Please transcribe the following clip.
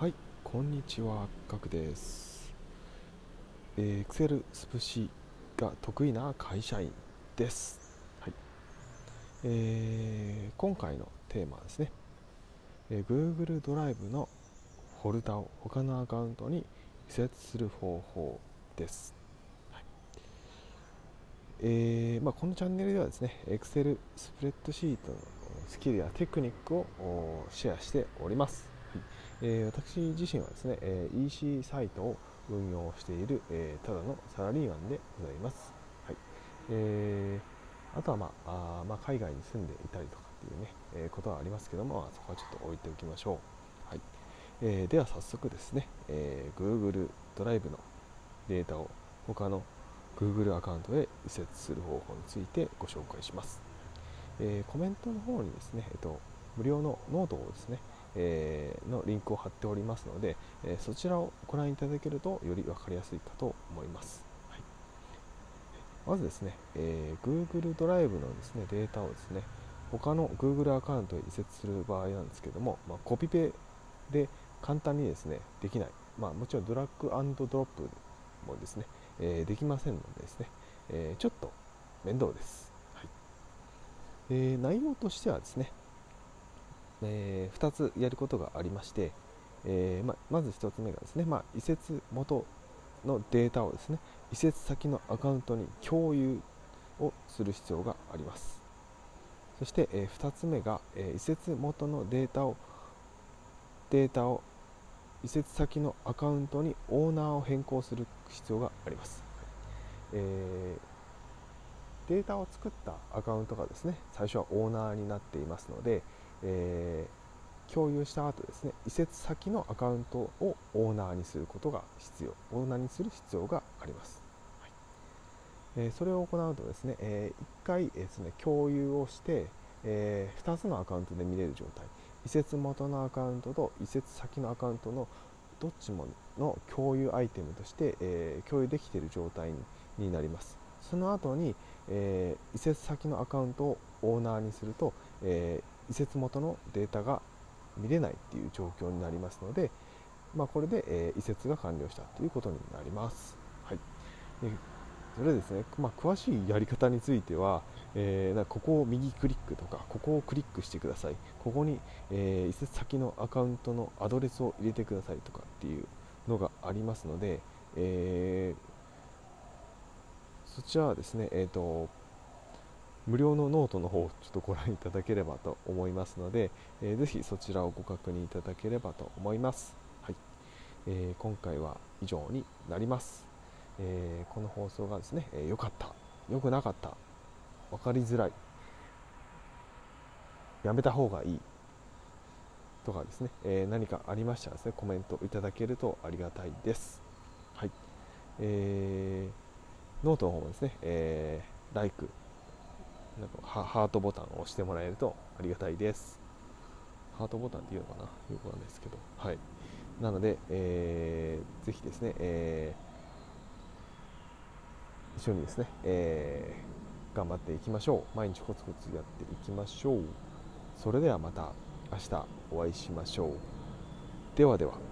はい、こんにちは、ガクです。えー、Excel スプシが得意な会社員です。はい。えー、今回のテーマはですね、えー Google ドライブのフォルダを他のアカウントに移設する方法です。はいえーまあ、このチャンネルではですね、Excel スプレッドシートのスキルやテクニックをシェアしております。はいえ私自身はですね、え EC サイトを運用している、えただのサラリーマンでございます。はいえーあとは、まああまあ、海外に住んでいたりとかっていうね、えーことはありますけども、まあそこはちょっと置いておきましょう。はいえーでは早速ですね、え Google ドライブのデータを他の Google アカウントへ移設する方法についてご紹介します。えコメントの方にですね、えっと、無料のノートをですね、えーのリンクを貼っておりますので、えそちらをご覧いただけるとより分かりやすいかと思います。はい、まずですね、え Google ドライブのですねデータをですね他の Google アカウントへ移設する場合なんですけども、まあ、コピペで簡単にですねできない、まあ、もちろんドラッグドロップもですね、えーできませんのでですね、えーちょっと面倒です。はいえー内容としてはですね、え2つやることがありまして、えーままず1つ目がですね、まあ、移設元のデータをですね移設先のアカウントに共有をする必要があります。そして、え2つ目が、え移設元のデータをデータを移設先のアカウントにオーナーを変更する必要があります、えデータを作ったアカウントがですね最初はオーナーになっていますので、えー共有した後ですね移設先のアカウントをオーナーにすることが必要オーナーにする必要があります、はい。えーそれを行うとですね、え1回、えーですね共有をして、え2つのアカウントで見れる状態移設元のアカウントと移設先のアカウントのどっちもの共有アイテムとして、えー共有できている状態にになります。その後に、えー移設先のアカウントをオーナーにすると、えー移設元のデータが見れないっていう状況になりますので、まあ、これで、え移設が完了したということになります。はい、でそれですね、まあ、詳しいやり方については、えーなんかここを右クリックとかここをクリックしてくださいここに、えー移設先のアカウントのアドレスを入れてくださいとかっていうのがありますので、えーそちらはですね、えー、と無料のノートの方をちょっとご覧いただければと思いますので、えーぜひそちらをご確認いただければと思います。はい。えー今回は以上になります。えーこの放送がですね、えー良かった、良くなかった、分かりづらい、やめた方がいい。とかですね、えー何かありましたらですね、コメントいただけるとありがたいです。はい。えーノートの方もですね、えー、ライク、なんかハートボタンを押してもらえるとありがたいです。ハートボタンっていうのかな？よくわかんないですけど。はい。なので、えーぜひですね、えー一緒にですね、えー頑張っていきましょう。毎日コツコツやっていきましょう。それではまた明日お会いしましょう。ではでは。